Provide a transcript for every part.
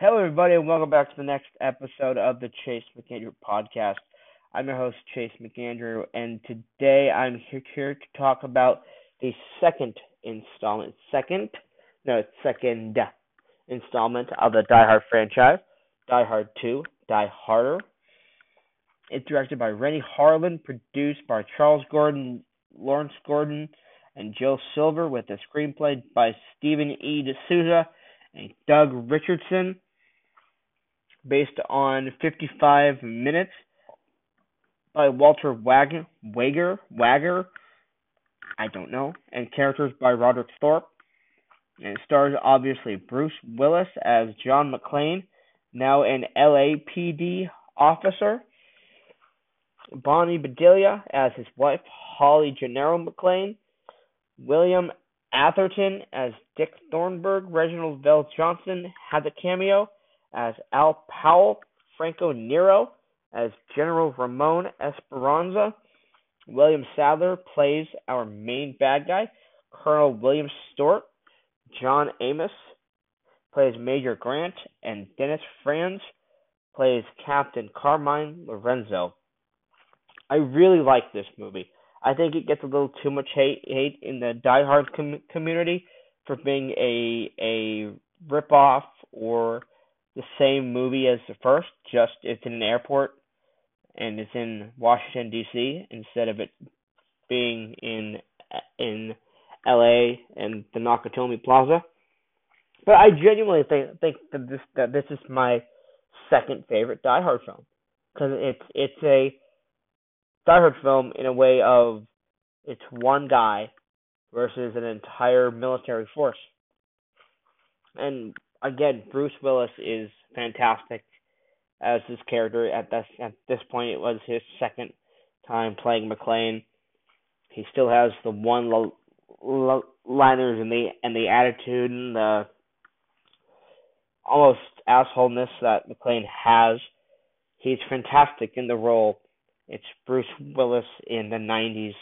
Hello, everybody, and welcome back to the next episode of the Chase McAndrew podcast. I'm your host, Chase McAndrew, and today I'm here to talk about the second installment, second, no, second installment of the Die Hard franchise, Die Hard 2, Die Harder. It's directed by Renny Harlin, produced by Charles Gordon, Lawrence Gordon, and Joel Silver, with a screenplay by Stephen E. D'Souza and Doug Richardson, based on 55 minutes by Walter Wagner, Wager, I don't know, and characters by Roderick Thorp. And it stars obviously Bruce Willis as John McClane, now an LAPD officer. Bonnie Bedelia as his wife, Holly Gennaro McClane. William Atherton as Dick Thornburg. Reginald VelJohnson has a cameo as Al Powell. Franco Nero as General Ramon Esperanza. William Sadler plays our main bad guy, Colonel William Stuart. John Amos plays Major Grant, and Dennis Franz plays Captain Carmine Lorenzo. I really like this movie. I think it gets a little too much hate hate in the Die Hard com- community for being a a ripoff or the same movie as the first, just it's in an airport and it's in Washington D.C. instead of it being in in L.A. and the Nakatomi Plaza. But I genuinely think think that this that this is my second favorite Die Hard film because it's it's a Die Hard film in a way of it's one guy versus an entire military force. And again, Bruce Willis is fantastic as his character at this at this point. It was his second time playing McClane. He still has the one l- l- liners and the and the attitude and the almost assholeness that McClane has. He's fantastic in the role. It's Bruce Willis in the 90s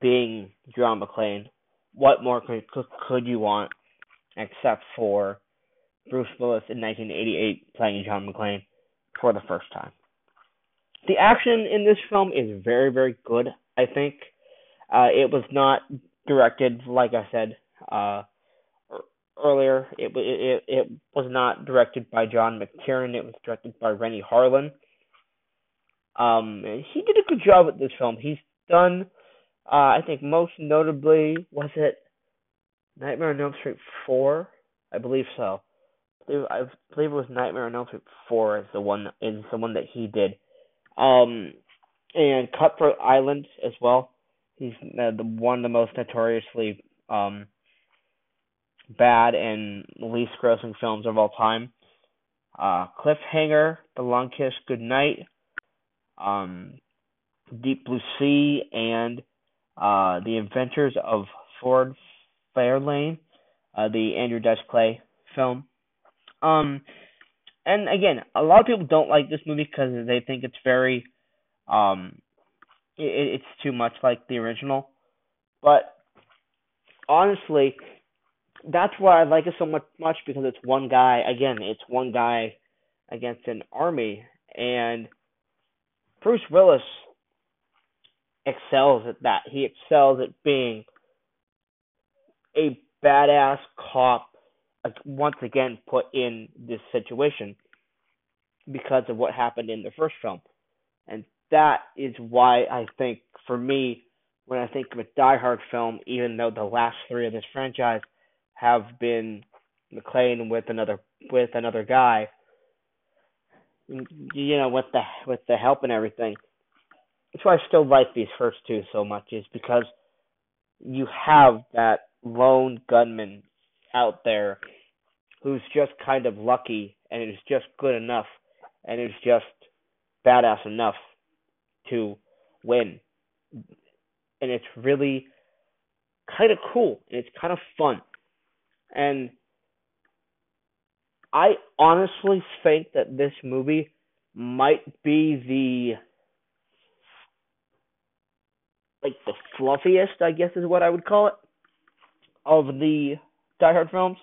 being John McClane. What more could, could, could you want except for Bruce Willis in 1988 playing John McClane for the first time? The action in this film is very, very good, I think. Uh, it was not directed, like I said uh, earlier, it, it, it was not directed by John McTiernan, it was directed by Renny Harlin. Um, he did a good job with this film. He's done, uh, I think most notably, was it Nightmare on Elm Street 4? I believe so. I believe, it was Nightmare on Elm Street 4 is the one is the one that he did. Um, and Cutthroat Island as well. He's uh, the one of the most notoriously um bad and least grossing films of all time. Uh, Cliffhanger, The Long Kiss Goodnight, um, Deep Blue Sea, and uh, The Adventures of Ford Fairlane, uh, the Andrew Dice Clay film. Um, and again, a lot of people don't like this movie because they think it's very, um, it, it's too much like the original. But honestly, that's why I like it so much much because it's one guy. Again, it's one guy against an army, and Bruce Willis excels at that. He excels at being a badass cop uh, once again put in this situation because of what happened in the first film. And that is why I think for me when I think of a Die Hard film, even though the last three of this franchise have been McClane with another with another guy, you know, with the with the help and everything. That's why I still like these first two so much is because you have that lone gunman out there who's just kind of lucky and is just good enough and is just badass enough to win. And it's really kind of cool and it's kind of fun. And I honestly think that this movie might be the like the fluffiest, I guess is what I would call it, of the Die Hard films.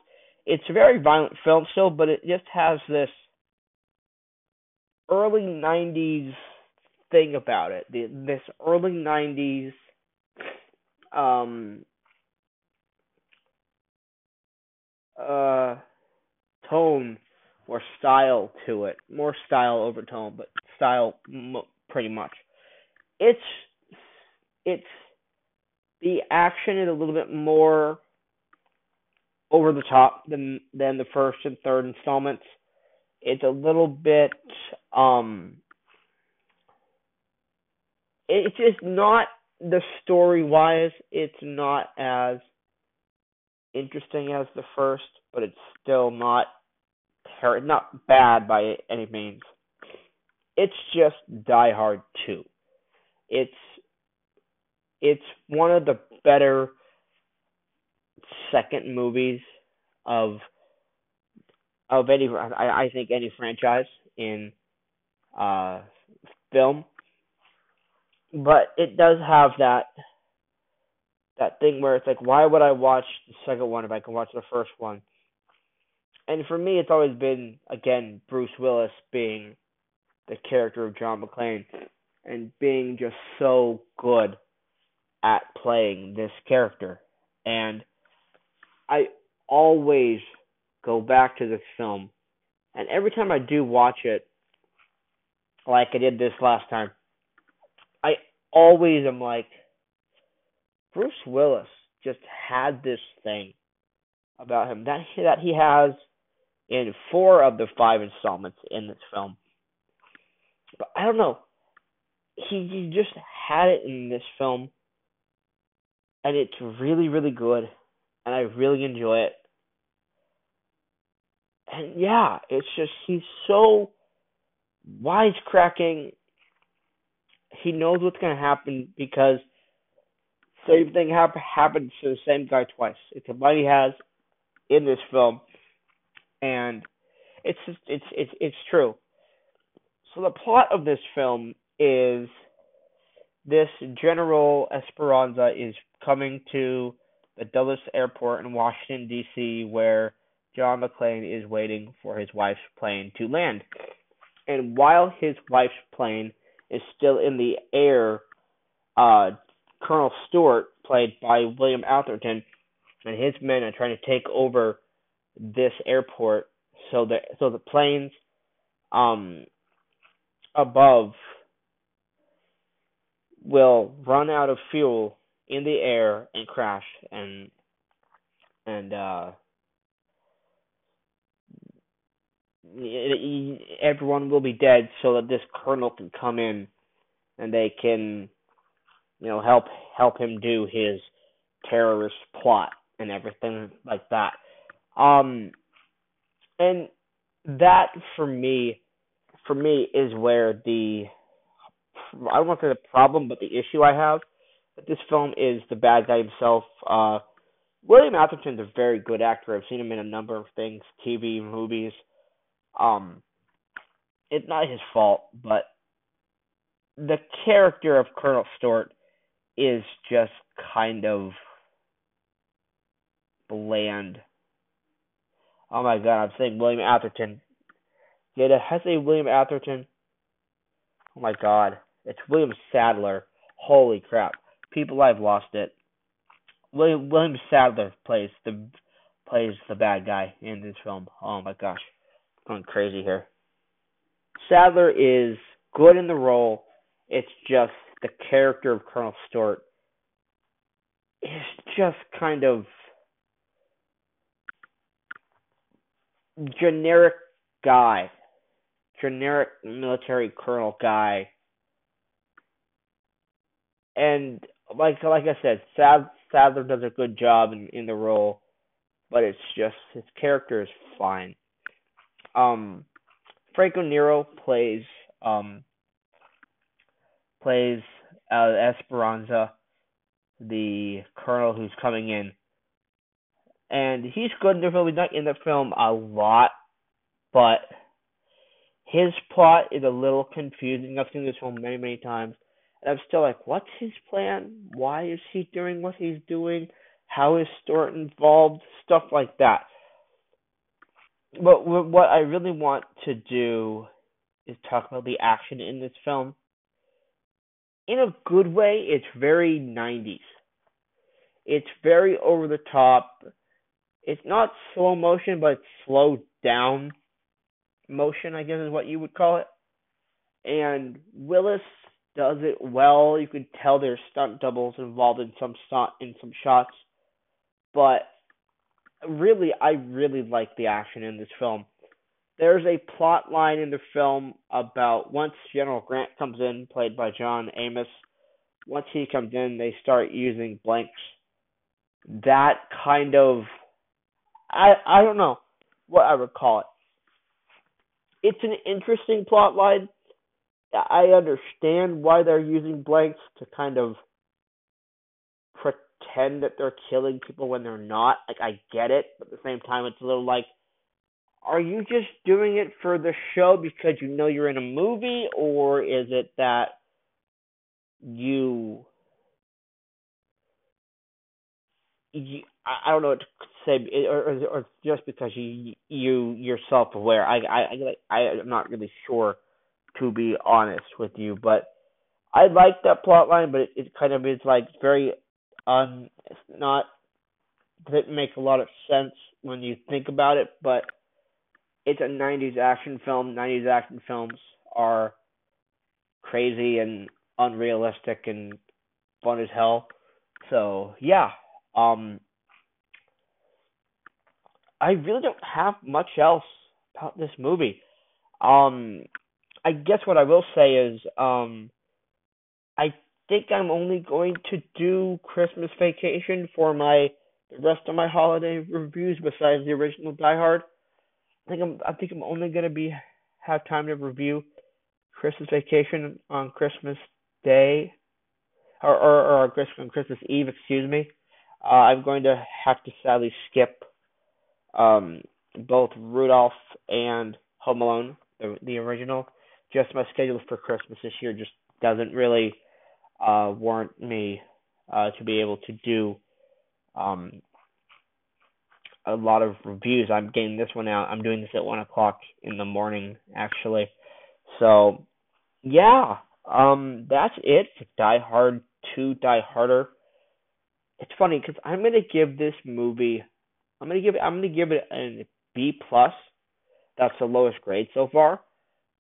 it's a very violent film still, but it just has this early '90s thing about it. The, this early '90s um uh tone or style to it. More style over tone, but style pretty much. It's it's the action is a little bit more over the top than than the first and third installments. It's a little bit um it's just not the story wise it's not as interesting as the first, but it's still not ter- not bad by any means. It's just Die Hard 2. It's it's one of the better second movies of of any I, I think any franchise in uh film. But it does have that that thing where it's like why would I watch the second one if I can watch the first one? And for me it's always been again Bruce Willis being the character of John McClane and being just so good at playing this character. And I always go back to this film, and every time I do watch it, like I did this last time, I always am like, Bruce Willis just had this thing about him that that he has in four of the five installments in this film. But I don't know, he, he just had it in this film, and it's really really good and I really enjoy it. And yeah, it's just he's so wisecracking. He knows what's gonna happen because same thing hap- happens to the same guy twice. It's what he has in this film, and it's just, it's it's it's true. So the plot of this film is this General Esperanza is coming to the Dulles Airport in Washington, D.C., where John McClane is waiting for his wife's plane to land. And while his wife's plane is still in the air, uh, Colonel Stuart, played by William Atherton, and his men are trying to take over this airport so that so the planes um above will run out of fuel in the air and crash and and uh everyone will be dead so that this colonel can come in and they can you know help help him do his terrorist plot and everything like that. Um and that for me for me is where the I don't want to say the problem but the issue I have this film is the bad guy himself. Uh, William Atherton's a very good actor. I've seen him in a number of things, TV, movies. Um, it's not his fault, but the character of Colonel Stuart is just kind of bland. Oh my god, I'm saying William Atherton. Did I say William Atherton? Oh my god, it's William Sadler. Holy crap people I've lost it. William, William Sadler plays the plays the bad guy in this film. Oh my gosh, I'm going crazy here. Sadler is good in the role. It's just the character of Colonel Stuart is just kind of generic guy, generic military colonel guy. And like like I said, Sad, Sadler does a good job in in the role, but it's just his character is fine. Um, Franco Nero plays um plays uh, Esperanza, the colonel who's coming in, and he's good in the film. He's not in the film a lot, but his plot is a little confusing. I've seen this film many many times and I'm still like, what's his plan? Why is he doing what he's doing? How is Stuart involved? Stuff like that. but what I really want to do is talk about the action in this film. In a good way, it's very 90s. It's very over the top. It's not slow motion, but slowed down motion, I guess is what you would call it. And Willis does it well. You can tell there's stunt doubles involved in some stunt in some shots, but really, I really like the action in this film. There's a plot line in the film about once General Grant comes in, played by John Amos. Once he comes in, they start using blanks. That kind of, I I don't know what I would call it. It's an interesting plot line I understand why they're using blanks to kind of pretend that they're killing people when they're not. Like I get it, but at the same time it's a little like are you just doing it for the show because you know you're in a movie or is it that you you, I don't know what to say, or, or, or just because you you you're self aware. I I I I'm not really sure to be honest with you. But I like that plot line, but it, it kind of is like very un. It's not doesn't make a lot of sense when you think about it, but it's a 90s action film. 90s action films are crazy and unrealistic and fun as hell. So, yeah. Um I really don't have much else about this movie. Um I guess what I will say is, um, I think I'm only going to do Christmas Vacation for my the rest of my holiday reviews besides the original Die Hard. I think I'm I think I'm only gonna be have time to review Christmas Vacation on Christmas Day or or, or Christmas on Christmas Eve, excuse me. Uh, I'm going to have to sadly skip um, both Rudolph and Home Alone, the, the original just my schedule for Christmas this year just doesn't really uh, warrant me uh, to be able to do um, a lot of reviews. I'm getting this one out. I'm doing this at one o'clock in the morning, actually. So, yeah, um, that's it for Die Hard Two, Die Harder. It's funny because I'm gonna give this movie. I'm gonna give. I'm gonna give it a B plus. That's the lowest grade so far.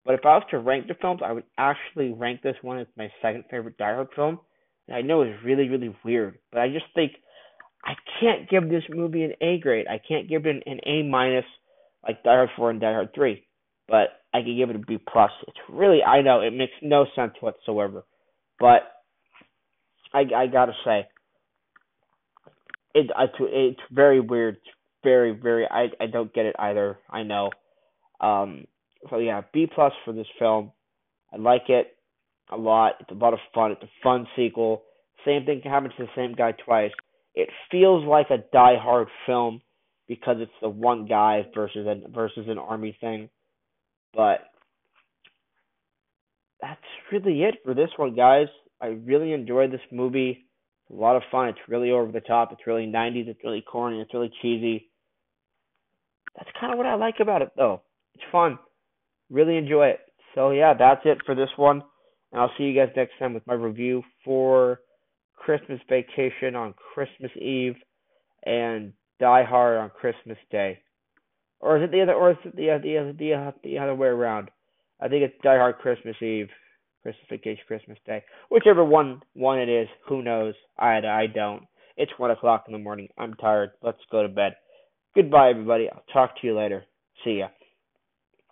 But if I was to rank the films, I would actually rank this one as my second favorite Die Hard film. And I know it's really, really weird, but I just think I can't give this movie an A grade. I can't give it an, A minus like Die Hard 4 and Die Hard 3. But I can give it a B plus. It's really, I know, it makes no sense whatsoever. But I, I gotta say, it, it's very weird. It's very, very, I, I don't get it either. I know. Um, so yeah, B plus for this film. I like it a lot. It's a lot of fun. It's a fun sequel. Same thing happens to the same guy twice. It feels like a Die Hard film because it's the one guy versus an versus an army thing. But that's really it for this one, guys. I really enjoyed this movie. It's a lot of fun. It's really over the top. It's really 90s. It's really corny. It's really cheesy. That's kind of what I like about it, though. It's fun. Really enjoy it. So yeah, that's it for this one. And I'll see you guys next time with my review for Christmas Vacation on Christmas Eve and Die Hard on Christmas Day. Or is it the other? Or is it the the the the other way around? I think it's Die Hard Christmas Eve, Christmas Vacation Christmas Day. Whichever one one it is, who knows? I I don't. It's one o'clock in the morning. I'm tired. Let's go to bed. Goodbye, everybody. I'll talk to you later. See ya.